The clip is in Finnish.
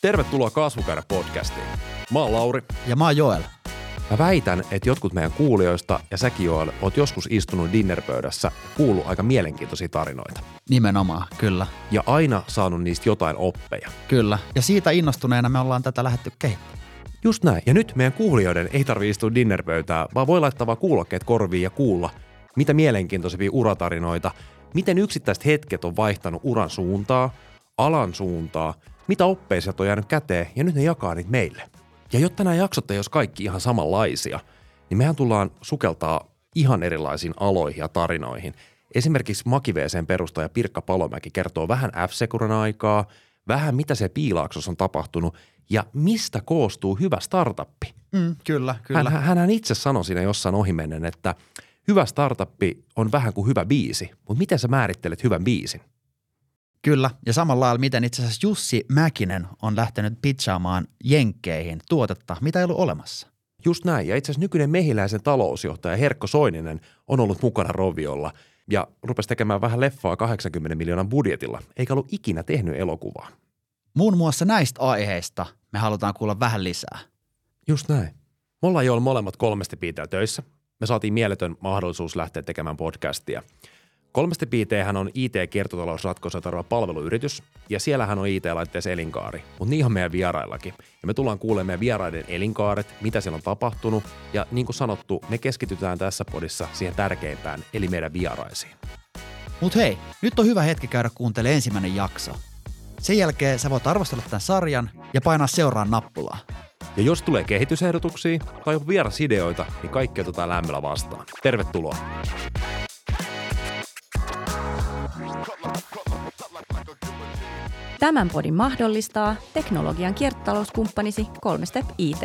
Tervetuloa Kasvukäärä podcastiin. Mä oon Lauri. Ja mä oon Joel. Mä väitän, että jotkut meidän kuulijoista ja säkin Joel, oot joskus istunut dinnerpöydässä ja kuullut aika mielenkiintoisia tarinoita. Nimenomaan, kyllä. Ja aina saanut niistä jotain oppeja. Kyllä. Ja siitä innostuneena me ollaan tätä lähetty kehittämään. Just näin. Ja nyt meidän kuulijoiden ei tarvitse istua dinnerpöytään, vaan voi laittaa vaan kuulokkeet korviin ja kuulla, mitä mielenkiintoisempia uratarinoita, miten yksittäiset hetket on vaihtanut uran suuntaa, alan suuntaa, mitä oppeja sieltä on jäänyt käteen ja nyt ne jakaa niitä meille. Ja jotta nämä jaksot ei olisi kaikki ihan samanlaisia, niin mehän tullaan sukeltaa ihan erilaisiin aloihin ja tarinoihin. Esimerkiksi Makiveeseen perustaja Pirkka Palomäki kertoo vähän f aikaa, vähän mitä se piilaaksossa on tapahtunut ja mistä koostuu hyvä startuppi. Mm, kyllä, kyllä. Hän, hän itse sanoi siinä jossain ohimennen, että hyvä startuppi on vähän kuin hyvä biisi, mutta miten sä määrittelet hyvän biisin? Kyllä, ja samalla lailla miten itse asiassa Jussi Mäkinen on lähtenyt pitchaamaan jenkkeihin tuotetta, mitä ei ollut olemassa. Just näin, ja itse asiassa nykyinen mehiläisen talousjohtaja Herkko Soininen on ollut mukana Roviolla ja rupesi tekemään vähän leffaa 80 miljoonan budjetilla, eikä ollut ikinä tehnyt elokuvaa. Muun muassa näistä aiheista me halutaan kuulla vähän lisää. Just näin. Me ollaan jo molemmat kolmesti piitää töissä. Me saatiin mieletön mahdollisuus lähteä tekemään podcastia – Kolmesti piiteihän on IT-kiertotalousratkaisuja tarjoava palveluyritys, ja siellähän on IT-laitteessa elinkaari, mutta niin on meidän vieraillakin. Ja me tullaan kuulemaan meidän vieraiden elinkaaret, mitä siellä on tapahtunut, ja niin kuin sanottu, me keskitytään tässä podissa siihen tärkeimpään, eli meidän vieraisiin. Mut hei, nyt on hyvä hetki käydä kuuntelemaan ensimmäinen jakso. Sen jälkeen sä voit arvostella tämän sarjan ja painaa seuraan nappulaa. Ja jos tulee kehitysehdotuksia tai vierasideoita, niin kaikki otetaan lämmöllä vastaan. Tervetuloa! Tämän podin mahdollistaa teknologian kiertotalouskumppanisi 3Step IT.